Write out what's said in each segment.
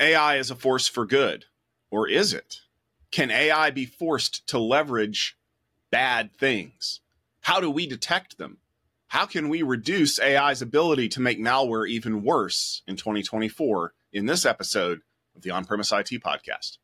AI is a force for good, or is it? Can AI be forced to leverage bad things? How do we detect them? How can we reduce AI's ability to make malware even worse in 2024 in this episode of the On Premise IT Podcast?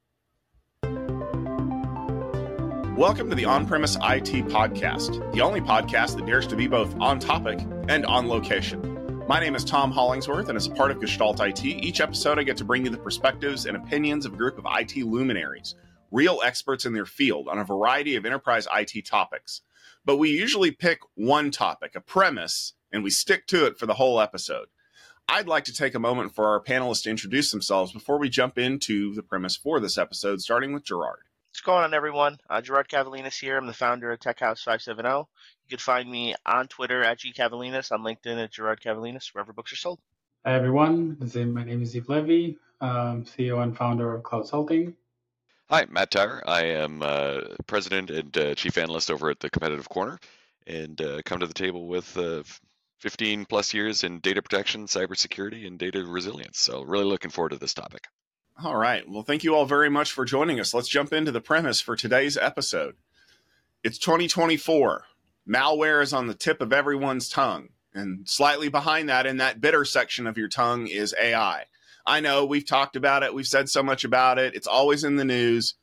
Welcome to the On Premise IT Podcast, the only podcast that dares to be both on topic and on location. My name is Tom Hollingsworth, and as a part of Gestalt IT, each episode I get to bring you the perspectives and opinions of a group of IT luminaries, real experts in their field on a variety of enterprise IT topics. But we usually pick one topic, a premise, and we stick to it for the whole episode. I'd like to take a moment for our panelists to introduce themselves before we jump into the premise for this episode, starting with Girard. What's going on, everyone? Uh, Girard Kavelines here. I'm the founder of TechHouse570. You can find me on Twitter at gcavalinas, on LinkedIn at Girard Kavelines, wherever books are sold. Hi, everyone. My name is Ziv Levy, um, CEO and founder of Cloudsulting. Hi, Matt Tyrer. I am uh, president and uh, chief analyst over at the Competitive Corner and uh, come to the table with uh, 15 plus years in data protection, cybersecurity, and data resilience. So, really looking forward to this topic. All right. Well, thank you all very much for joining us. Let's jump into the premise for today's episode. It's 2024. Malware is on the tip of everyone's tongue. And slightly behind that, in that bitter section of your tongue, is AI. I know we've talked about it, we've said so much about it, it's always in the news,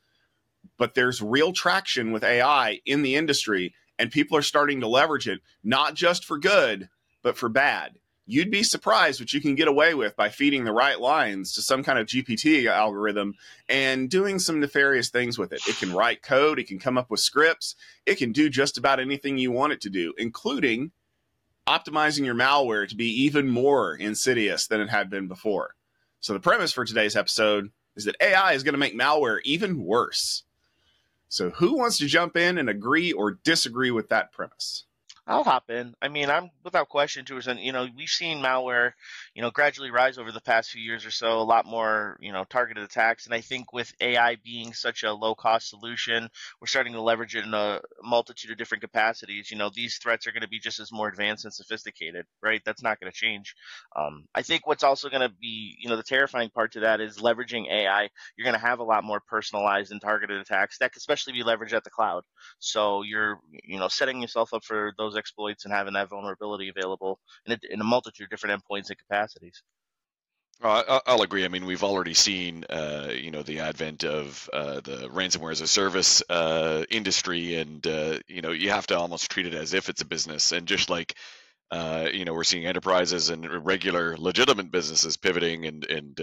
but there's real traction with AI in the industry, and people are starting to leverage it, not just for good, but for bad you'd be surprised what you can get away with by feeding the right lines to some kind of GPT algorithm and doing some nefarious things with it. It can write code, it can come up with scripts, it can do just about anything you want it to do, including optimizing your malware to be even more insidious than it had been before. So, the premise for today's episode is that AI is going to make malware even worse. So, who wants to jump in and agree or disagree with that premise? I'll hop in. I mean, I'm without question to percent. You know, we've seen malware, you know, gradually rise over the past few years or so. A lot more, you know, targeted attacks, and I think with AI being such a low cost solution, we're starting to leverage it in a multitude of different capacities. You know, these threats are going to be just as more advanced and sophisticated, right? That's not going to change. Um, I think what's also going to be, you know, the terrifying part to that is leveraging AI. You're going to have a lot more personalized and targeted attacks that could especially be leveraged at the cloud. So you're, you know, setting yourself up for those exploits and having that vulnerability available in a, in a multitude of different endpoints and capacities. I'll agree. I mean, we've already seen, uh, you know, the advent of uh, the ransomware as a service uh, industry, and uh, you know, you have to almost treat it as if it's a business. And just like uh, you know, we're seeing enterprises and regular legitimate businesses pivoting and, and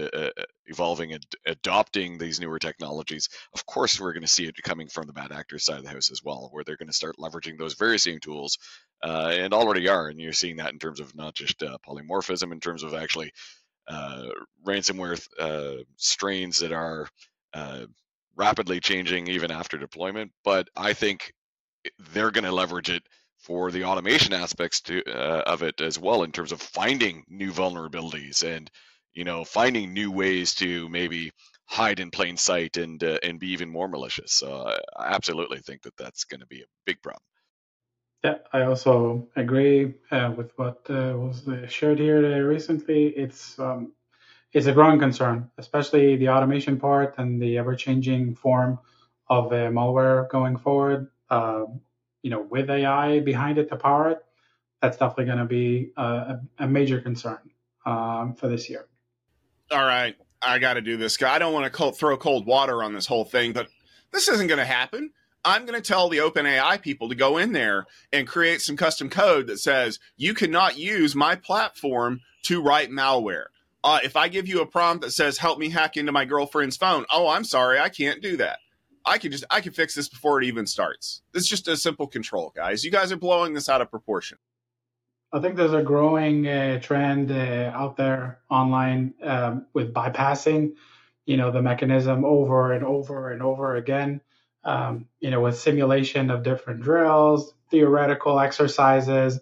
evolving and adopting these newer technologies. Of course, we're going to see it coming from the bad actors side of the house as well, where they're going to start leveraging those very same tools uh, and already are. And you're seeing that in terms of not just uh, polymorphism, in terms of actually ransomware strains that are rapidly changing even after deployment. But I think they're going to leverage it for the automation aspects to, uh, of it as well in terms of finding new vulnerabilities and you know finding new ways to maybe hide in plain sight and uh, and be even more malicious. So I absolutely think that that's going to be a big problem. Yeah, I also agree uh, with what uh, was uh, shared here recently. It's um, it's a growing concern, especially the automation part and the ever-changing form of uh, malware going forward. Um, you know, with AI behind it to power it, that's definitely going to be a, a, major concern um, for this year. All right, I got to do this. I don't want to throw cold water on this whole thing, but this isn't going to happen. I'm going to tell the OpenAI people to go in there and create some custom code that says you cannot use my platform to write malware. Uh, if I give you a prompt that says help me hack into my girlfriend's phone, oh, I'm sorry, I can't do that. I can just I can fix this before it even starts. It's just a simple control, guys. You guys are blowing this out of proportion. I think there's a growing uh, trend uh, out there online um, with bypassing, you know, the mechanism over and over and over again. Um, you know, with simulation of different drills, theoretical exercises,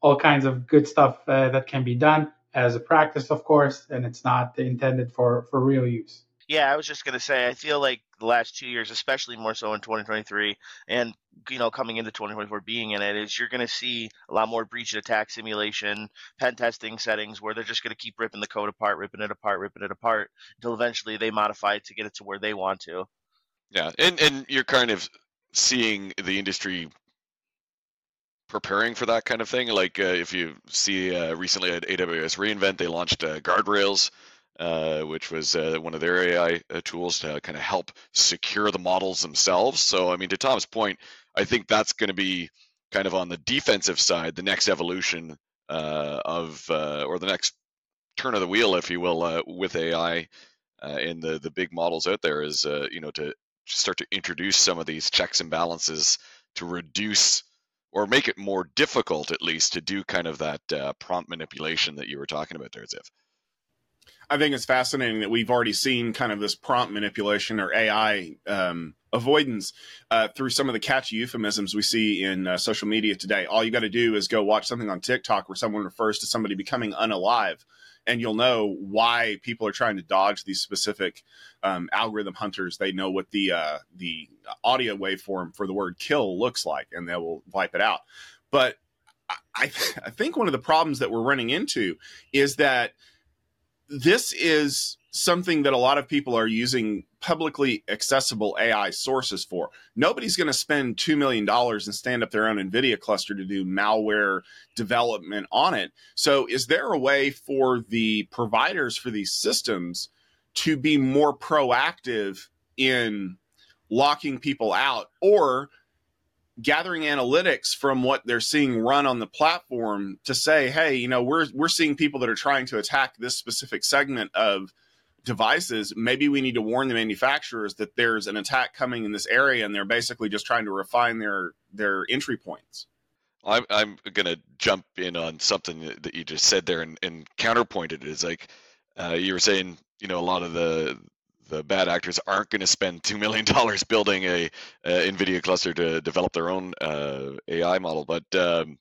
all kinds of good stuff uh, that can be done as a practice, of course, and it's not intended for for real use. Yeah, I was just going to say, I feel like the last two years, especially more so in 2023, and you know, coming into 2024, being in it, is you're going to see a lot more breach and attack simulation, pen testing settings where they're just going to keep ripping the code apart, ripping it apart, ripping it apart until eventually they modify it to get it to where they want to. Yeah, and and you're kind of seeing the industry preparing for that kind of thing. Like uh, if you see uh, recently at AWS reInvent, they launched uh, guardrails, uh, which was uh, one of their AI uh, tools to kind of help secure the models themselves. So I mean, to Tom's point, I think that's going to be kind of on the defensive side, the next evolution of or the next turn of the wheel, if you will, with AI. and the the big models out there is you know to start to introduce some of these checks and balances to reduce or make it more difficult at least to do kind of that uh, prompt manipulation that you were talking about there, Ziv. I think it's fascinating that we've already seen kind of this prompt manipulation or AI um, avoidance uh, through some of the catchy euphemisms we see in uh, social media today. All you got to do is go watch something on TikTok where someone refers to somebody becoming unalive and you'll know why people are trying to dodge these specific um, algorithm hunters. They know what the uh, the audio waveform for the word "kill" looks like, and they will wipe it out. But I, I think one of the problems that we're running into is that this is something that a lot of people are using publicly accessible AI sources for. Nobody's going to spend $2 million and stand up their own NVIDIA cluster to do malware development on it. So, is there a way for the providers for these systems to be more proactive in locking people out or gathering analytics from what they're seeing run on the platform to say, hey, you know, we're we're seeing people that are trying to attack this specific segment of devices. Maybe we need to warn the manufacturers that there's an attack coming in this area, and they're basically just trying to refine their their entry points. I'm I'm gonna jump in on something that you just said there and, and counterpoint it. Is like uh, you were saying, you know, a lot of the the bad actors aren't going to spend two million dollars building a, a, NVIDIA cluster to develop their own uh, AI model, but um,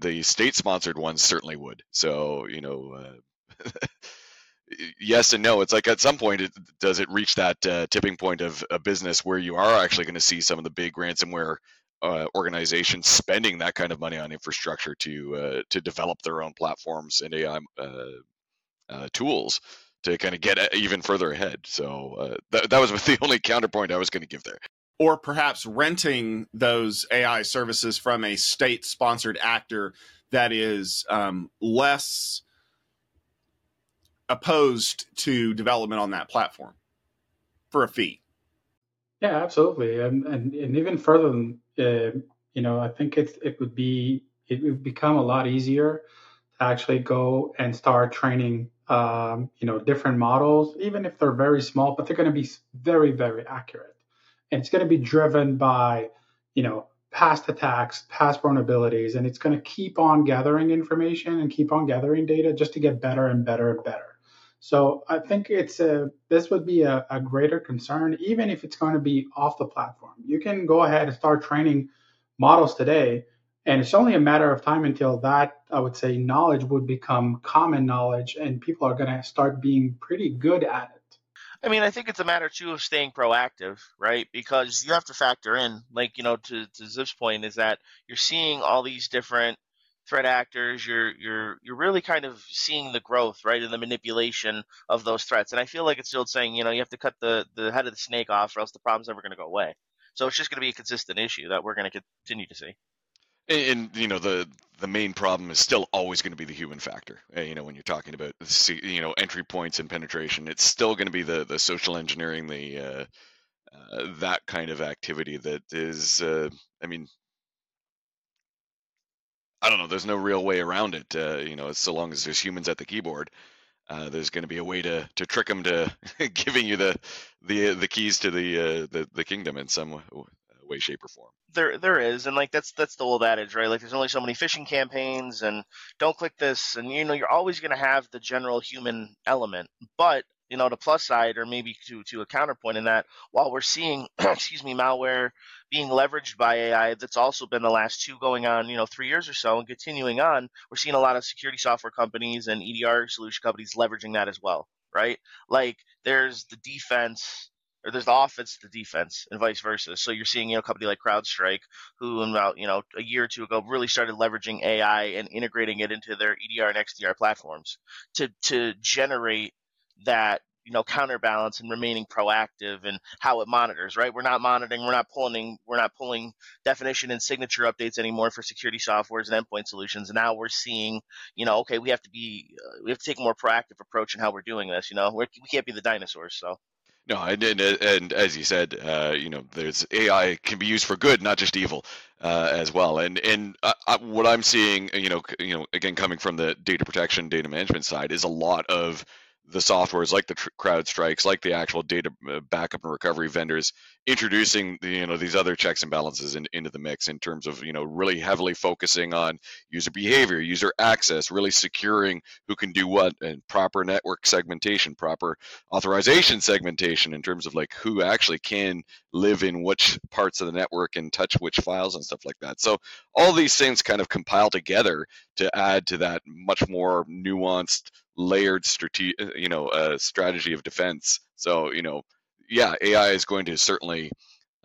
the state-sponsored ones certainly would. So you know, uh, yes and no. It's like at some point, it, does it reach that uh, tipping point of a business where you are actually going to see some of the big ransomware uh, organizations spending that kind of money on infrastructure to uh, to develop their own platforms and AI uh, tools? to kind of get even further ahead. So uh, that, that was the only counterpoint I was going to give there. Or perhaps renting those AI services from a state sponsored actor that is um, less opposed to development on that platform for a fee. Yeah, absolutely, and and, and even further than uh, you know, I think it it would be it would become a lot easier to actually go and start training um, you know, different models, even if they're very small, but they're going to be very, very accurate. And it's going to be driven by, you know, past attacks, past vulnerabilities, and it's going to keep on gathering information and keep on gathering data just to get better and better and better. So I think it's a this would be a, a greater concern, even if it's going to be off the platform. You can go ahead and start training models today and it's only a matter of time until that, I would say, knowledge would become common knowledge and people are going to start being pretty good at it. I mean, I think it's a matter too of staying proactive, right? Because you have to factor in, like, you know, to, to Ziv's point, is that you're seeing all these different threat actors. You're you're you're really kind of seeing the growth, right, and the manipulation of those threats. And I feel like it's still saying, you know, you have to cut the, the head of the snake off or else the problem's never going to go away. So it's just going to be a consistent issue that we're going to continue to see. And, and, you know the the main problem is still always going to be the human factor. Uh, you know when you're talking about you know entry points and penetration, it's still going to be the the social engineering, the uh, uh, that kind of activity that is. Uh, I mean, I don't know. There's no real way around it. Uh, you know, so long as there's humans at the keyboard, uh, there's going to be a way to to trick them to giving you the the the keys to the the the kingdom in some way, shape, or form. There, there is, and like that's that's the old adage, right? Like there's only so many phishing campaigns, and don't click this, and you know you're always going to have the general human element, but you know the plus side, or maybe to to a counterpoint in that, while we're seeing, excuse me, malware being leveraged by AI, that's also been the last two going on, you know, three years or so, and continuing on, we're seeing a lot of security software companies and EDR solution companies leveraging that as well. right? Like there's the defense or there's the offense the defense and vice versa. So you're seeing you know a company like CrowdStrike who about you know a year or two ago really started leveraging AI and integrating it into their EDR and XDR platforms to to generate that you know counterbalance and remaining proactive and how it monitors right? We're not monitoring we're not pulling we're not pulling definition and signature updates anymore for security softwares and endpoint solutions. And now we're seeing you know okay we have to be uh, we have to take a more proactive approach in how we're doing this you know? We're, we can't be the dinosaurs so. No, and, and, and as you said, uh, you know, there's AI can be used for good, not just evil, uh, as well. And and uh, uh what I'm seeing, you know, you know, again coming from the data protection, data management side, is a lot of the softwares like the tr- CrowdStrikes, like the actual data uh, backup and recovery vendors, introducing the, you know these other checks and balances in, into the mix in terms of you know really heavily focusing on user behavior, user access, really securing who can do what, and proper network segmentation, proper authorization segmentation in terms of like who actually can live in which parts of the network and touch which files and stuff like that. So all these things kind of compile together to add to that much more nuanced layered strategy, uh, you know, uh, strategy of defense. So, you know, yeah, AI is going to certainly,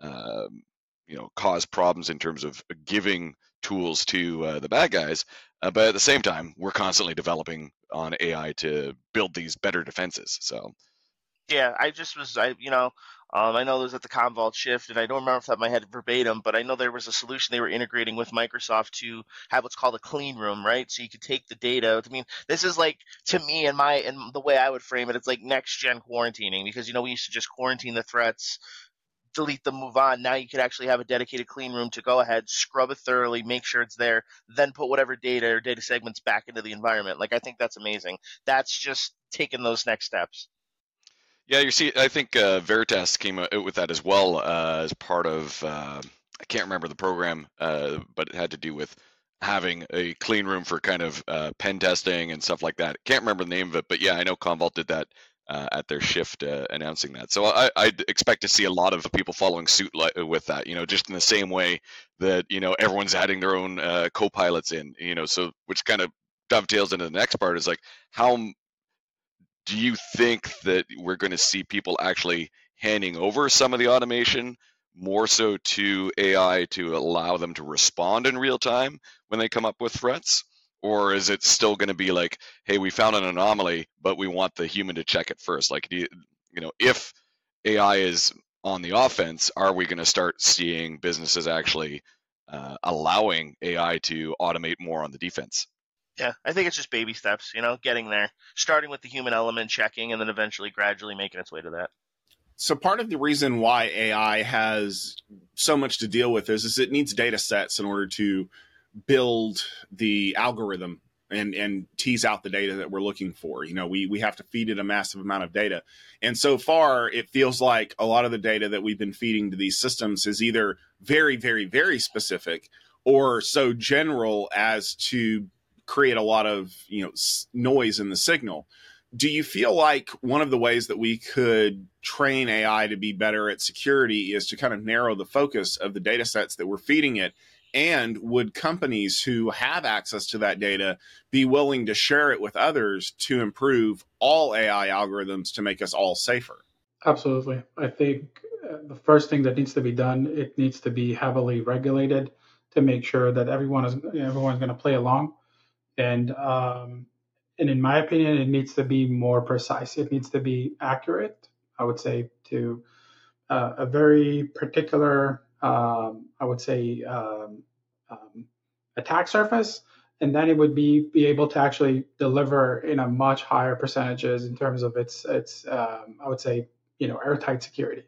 um, you know, cause problems in terms of giving tools to uh, the bad guys. Uh, but at the same time, we're constantly developing on AI to build these better defenses. So, yeah, I just was, I you know, um, I know it was at the Commvault Shift, and I don't remember off the top of my head verbatim, but I know there was a solution they were integrating with Microsoft to have what's called a clean room, right? So you could take the data. I mean, this is like to me and my and the way I would frame it, it's like next gen quarantining because you know we used to just quarantine the threats, delete them, move on. Now you could actually have a dedicated clean room to go ahead, scrub it thoroughly, make sure it's there, then put whatever data or data segments back into the environment. Like I think that's amazing. That's just taking those next steps. Yeah, you see, I think uh, Veritas came out with that as well uh, as part of. Uh, I can't remember the program, uh, but it had to do with having a clean room for kind of uh, pen testing and stuff like that. Can't remember the name of it, but yeah, I know Commvault did that uh, at their shift announcing that. So I, I'd expect to see a lot of people following suit with that. You know, just in the same way that you know everyone's adding their own co-pilots in. You know, so which kind of dovetails into the next part is like how do you think that we're going to see people actually handing over some of the automation more so to AI to allow them to respond in real time when they come up with threats? Or is it still going to be like, hey, we found an anomaly, but we want the human to check it first? Like, you, you know, if AI is on the offense, are we going to start seeing businesses actually uh, allowing AI to automate more on the defense? Yeah, I think it's just baby steps, you know, getting there, starting with the human element, checking, and then eventually gradually making its way to that. So part of the reason why AI has so much to deal with is, is it needs data sets in order to build the algorithm and and tease out the data that we're looking for. You know, we we have to feed it a massive amount of data. And so far it feels like a lot of the data that we've been feeding to these systems is either very very very specific or so general as to create a lot of you know noise in the signal. Do you feel like one of the ways that we could train AI to be better at security is to kind of narrow the focus of the data sets that we're feeding it? And would companies who have access to that data be willing to share it with others to improve all AI algorithms to make us all safer? Absolutely. I think uh, the first thing that needs to be done, it needs to be heavily regulated to make sure that everyone is everyone's going to play along and um, and in my opinion, it needs to be more precise. It needs to be accurate. I would say to uh, a very particular, um, I would say, um, um, attack surface, and then it would be be able to actually deliver in a much higher percentages in terms of its its um, I would say you know airtight security.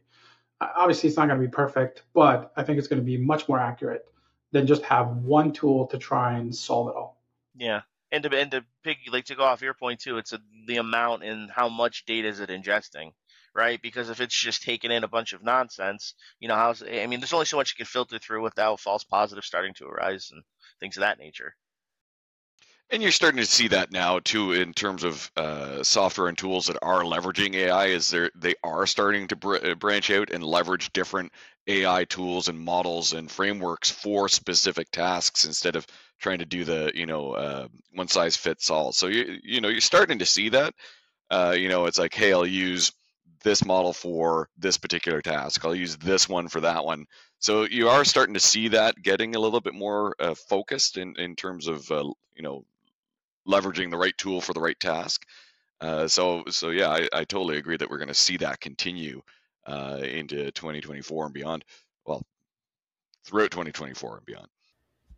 Obviously, it's not going to be perfect, but I think it's going to be much more accurate than just have one tool to try and solve it all. Yeah, and to and to pick like to go off your point too, it's a, the amount and how much data is it ingesting, right? Because if it's just taking in a bunch of nonsense, you know, how's I mean, there's only so much you can filter through without false positives starting to arise and things of that nature. And you're starting to see that now too, in terms of uh, software and tools that are leveraging AI. Is there they are starting to br- branch out and leverage different AI tools and models and frameworks for specific tasks instead of trying to do the you know uh, one size fits all. So you you know you're starting to see that. Uh, you know, it's like, hey, I'll use this model for this particular task. I'll use this one for that one. So you are starting to see that getting a little bit more uh, focused in, in terms of uh, you know leveraging the right tool for the right task. Uh, so so yeah, I, I, totally agree that we're going to see that continue uh, into 2024 and beyond. Well, throughout 2024 and beyond.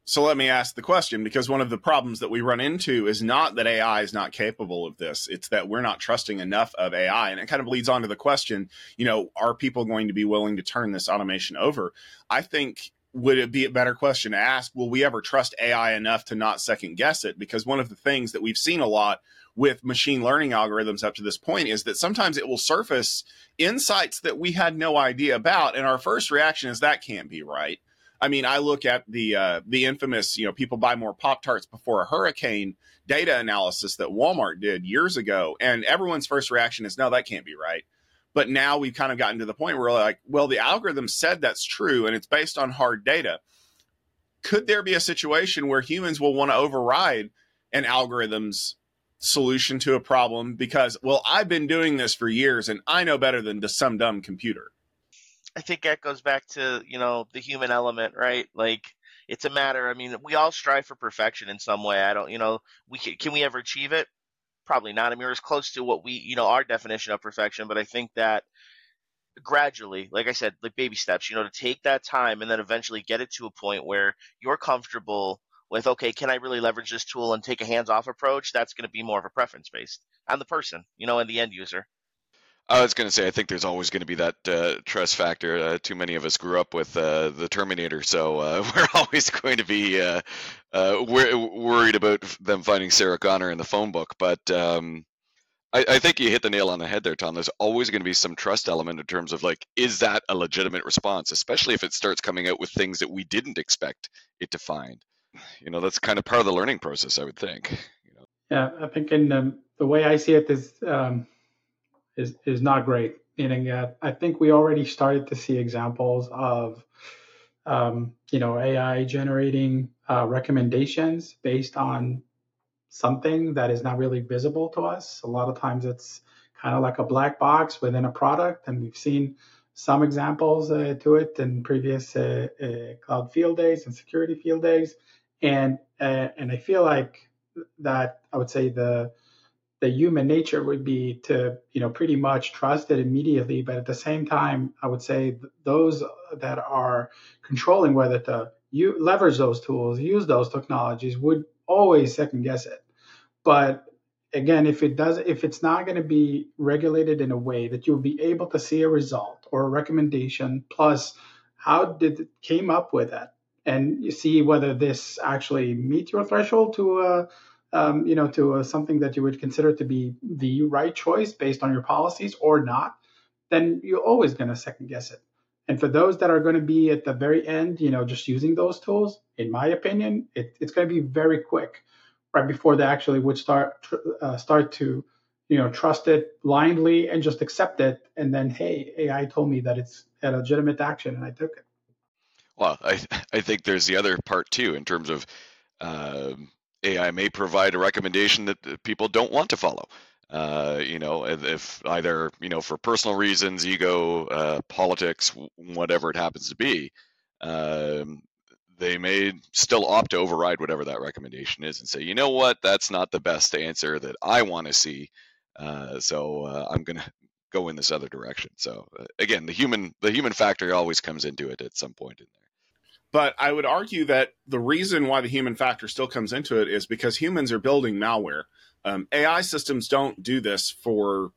So let me ask the question because one of the problems that we run into is not that AI is not capable of this. It's that we're not trusting enough of AI. And it kind of leads on to the question, you know, are people going to be willing to turn this automation over? I think would it be a better question to ask, will we ever trust AI enough to not second guess it? Because one of the things that we've seen a lot with machine learning algorithms up to this point is that sometimes it will surface insights that we had no idea about. And our first reaction is that can't be right I mean, I look at the uh, the infamous, you know, people buy more Pop Tarts before a hurricane data analysis that Walmart did years ago, and everyone's first reaction is, no, that can't be right. But now we've kind of gotten to the point where, like, well, the algorithm said that's true, and it's based on hard data. Could there be a situation where humans will want to override an algorithm's solution to a problem because, well, I've been doing this for years and I know better than some dumb computer? I think that goes back to you know the human element, right? Like it's a matter. I mean, we all strive for perfection in some way. I don't, you know, we can, can we ever achieve it? Probably not. I mean, we're as close to what we, you know, our definition of perfection. But I think that gradually, like I said, like baby steps, you know, to take that time and then eventually get it to a point where you're comfortable with, okay, can I really leverage this tool and take a hands off approach? That's going to be more of a preference based on the person, you know, and the end user. I was going to say, I think there's always going to be that uh, trust factor. Uh, too many of us grew up with uh, the Terminator, so uh, we're always going to be uh, uh, worried about them finding Sarah Connor in the phone book. But um, I, I, think you hit the nail on the head there, Tom. There's always going to be some trust element in terms of like, is that a legitimate response, especially if it starts coming out with things that we didn't expect it to find. You know, that's kind of part of the learning process, I would think. You know? Yeah, I think in um, the way I see it is. Um is is not great. Meaning that I think we already started to see examples of um, you know AI generating uh, recommendations based on something that is not really visible to us. A lot of times it's kind of like a black box within a product, and we've seen some examples uh, to it in previous uh, uh, cloud field days and security field days, and uh, and I feel like that I would say the the human nature would be to you know pretty much trust it immediately. But at the same time i would say those that are controlling whether to you leverage those tools use those technologies would always second guess it. But again if it does if it's not going to be regulated in a way that you'll be able to see a result or a recommendation plus how did it came up with it and you see whether this actually meets your threshold to uh, um, you know, to uh, something that you would consider to be the right choice based on your policies or not, then you're always going to second guess it. And for those that are going to be at the very end, you know, just using those tools, in my opinion, it, it's going to be very quick, right before they actually would start uh, start to, you know, trust it blindly and just accept it. And then, hey, AI told me that it's a legitimate action, and I took it. Well, I I think there's the other part too in terms of. Um, AI may provide a recommendation that people don't want to follow. Uh, you know, if either you know for personal reasons, ego, uh, politics, whatever it happens to be, um, they may still opt to override whatever that recommendation is and say, you know what, that's not the best answer that I want to see. Uh, so uh, I'm to go in this other direction. So uh, again, the human the human factor always comes into it at some point in there. But I would argue that the reason why the human factor still comes into it is because humans are building malware. Um, AI systems don't do this for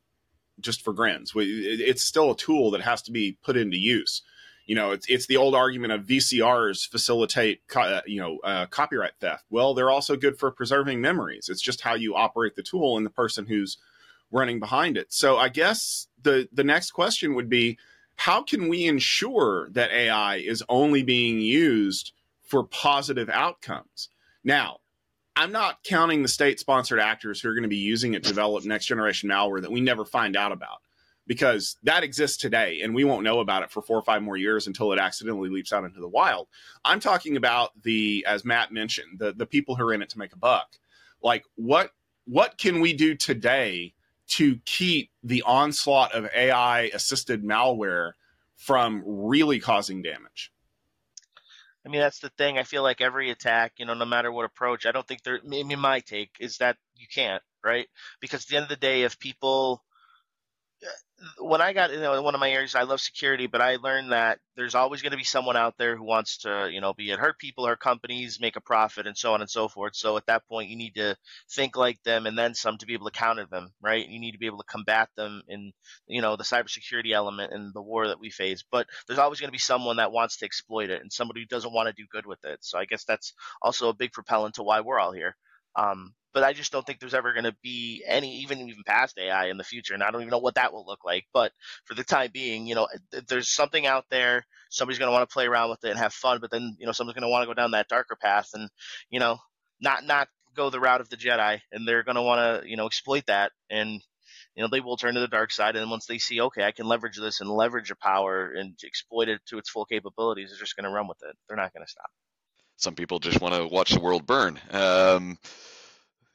just for grins. It's still a tool that has to be put into use. You know, it's it's the old argument of VCRs facilitate, uh, you know, uh, copyright theft. Well, they're also good for preserving memories. It's just how you operate the tool and the person who's running behind it. So I guess the the next question would be how can we ensure that AI is only being used for positive outcomes? Now, I'm not counting the state sponsored actors who are going to be using it to develop next generation malware that we never find out about because that exists today and we won't know about it for four or five more years until it accidentally leaps out into the wild. I'm talking about the, as Matt mentioned, the, the people who are in it to make a buck. Like what, what can we do today to keep the onslaught of AI assisted malware from really causing damage? I mean, that's the thing. I feel like every attack, you know, no matter what approach, I don't think there, maybe my take is that you can't, right? Because at the end of the day, if people when I got you know in one of my areas, I love security, but I learned that there's always going to be someone out there who wants to, you know, be it hurt people or companies, make a profit, and so on and so forth. So at that point, you need to think like them, and then some to be able to counter them, right? You need to be able to combat them in, you know, the cybersecurity element and the war that we face. But there's always going to be someone that wants to exploit it, and somebody who doesn't want to do good with it. So I guess that's also a big propellant to why we're all here. Um, but I just don't think there's ever going to be any, even even past AI in the future. And I don't even know what that will look like. But for the time being, you know, there's something out there, somebody's going to want to play around with it and have fun. But then, you know, someone's going to want to go down that darker path and, you know, not not go the route of the Jedi, and they're going to want to, you know, exploit that and. You know, they will turn to the dark side, and once they see, okay, I can leverage this and leverage a power and exploit it to its full capabilities, they're just going to run with it. They're not going to stop. Some people just want to watch the world burn. Um,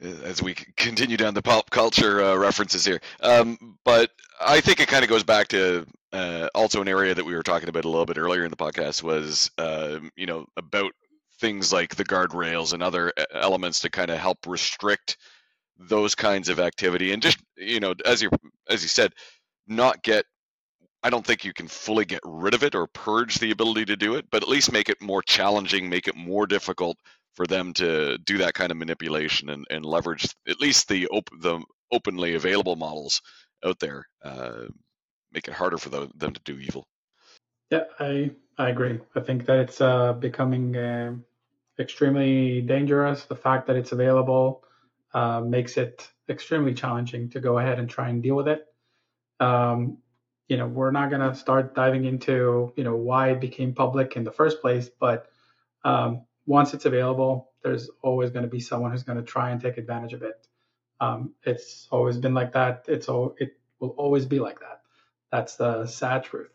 as we continue down the pop culture uh, references here. Um, but I think it kind of goes back to uh, also an area that we were talking about a little bit earlier in the podcast was, uh, you know, about things like the guardrails and other elements to kind of help restrict those kinds of activity and just, you know, as you as you said, not get. I don't think you can fully get rid of it or purge the ability to do it, but at least make it more challenging, make it more difficult for them to do that kind of manipulation and, and leverage at least the op- the openly available models out there, uh, make it harder for the, them to do evil. Yeah, I I agree. I think that it's uh, becoming uh, extremely dangerous. The fact that it's available uh, makes it extremely challenging to go ahead and try and deal with it. Um, you know, we're not going to start diving into you know why it became public in the first place, but um, once it's available, there's always going to be someone who's going to try and take advantage of it. Um, it's always been like that. It's all, it will always be like that. That's the sad truth.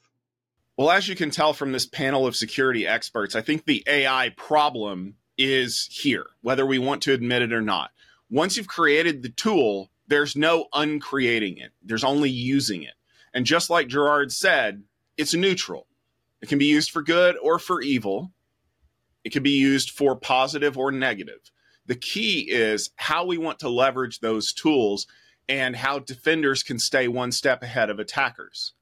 Well, as you can tell from this panel of security experts, I think the AI problem is here, whether we want to admit it or not. Once you've created the tool, there's no uncreating it, there's only using it. And just like Girard said, it's neutral. It can be used for good or for evil. It can be used for positive or negative. The key is how we want to leverage those tools and how defenders can stay one step ahead of attackers.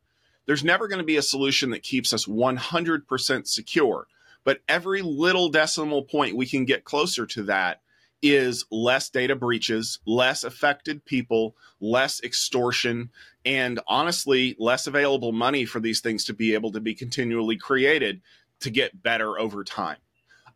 There's never going to be a solution that keeps us 100% secure, but every little decimal point we can get closer to that is less data breaches, less affected people, less extortion, and honestly, less available money for these things to be able to be continually created to get better over time.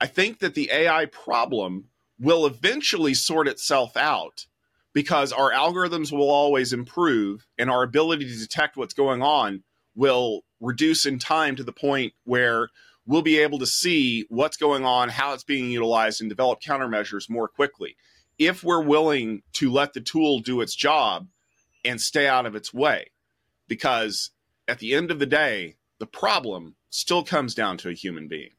I think that the AI problem will eventually sort itself out because our algorithms will always improve and our ability to detect what's going on will reduce in time to the point where we'll be able to see what's going on, how it's being utilized, and develop countermeasures more quickly. If we're willing to let the tool do its job and stay out of its way, because at the end of the day, the problem still comes down to a human being.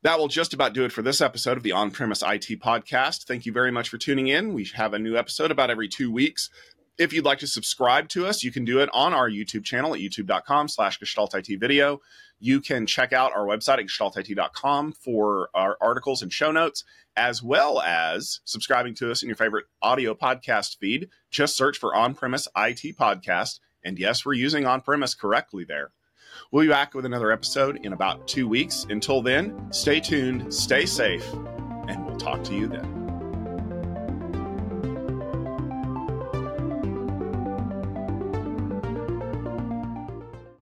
That will just about do it for this episode of the On Premise IT Podcast. Thank you very much for tuning in. We have a new episode about every two weeks. If you'd like to subscribe to us, you can do it on our YouTube channel at youtube.com slash Gestalt IT video. You can check out our website at gestaltit.com for our articles and show notes, as well as subscribing to us in your favorite audio podcast feed. Just search for On Premise IT Podcast. And yes, we're using On Premise correctly there. We'll be back with another episode in about two weeks. Until then, stay tuned, stay safe, and we'll talk to you then.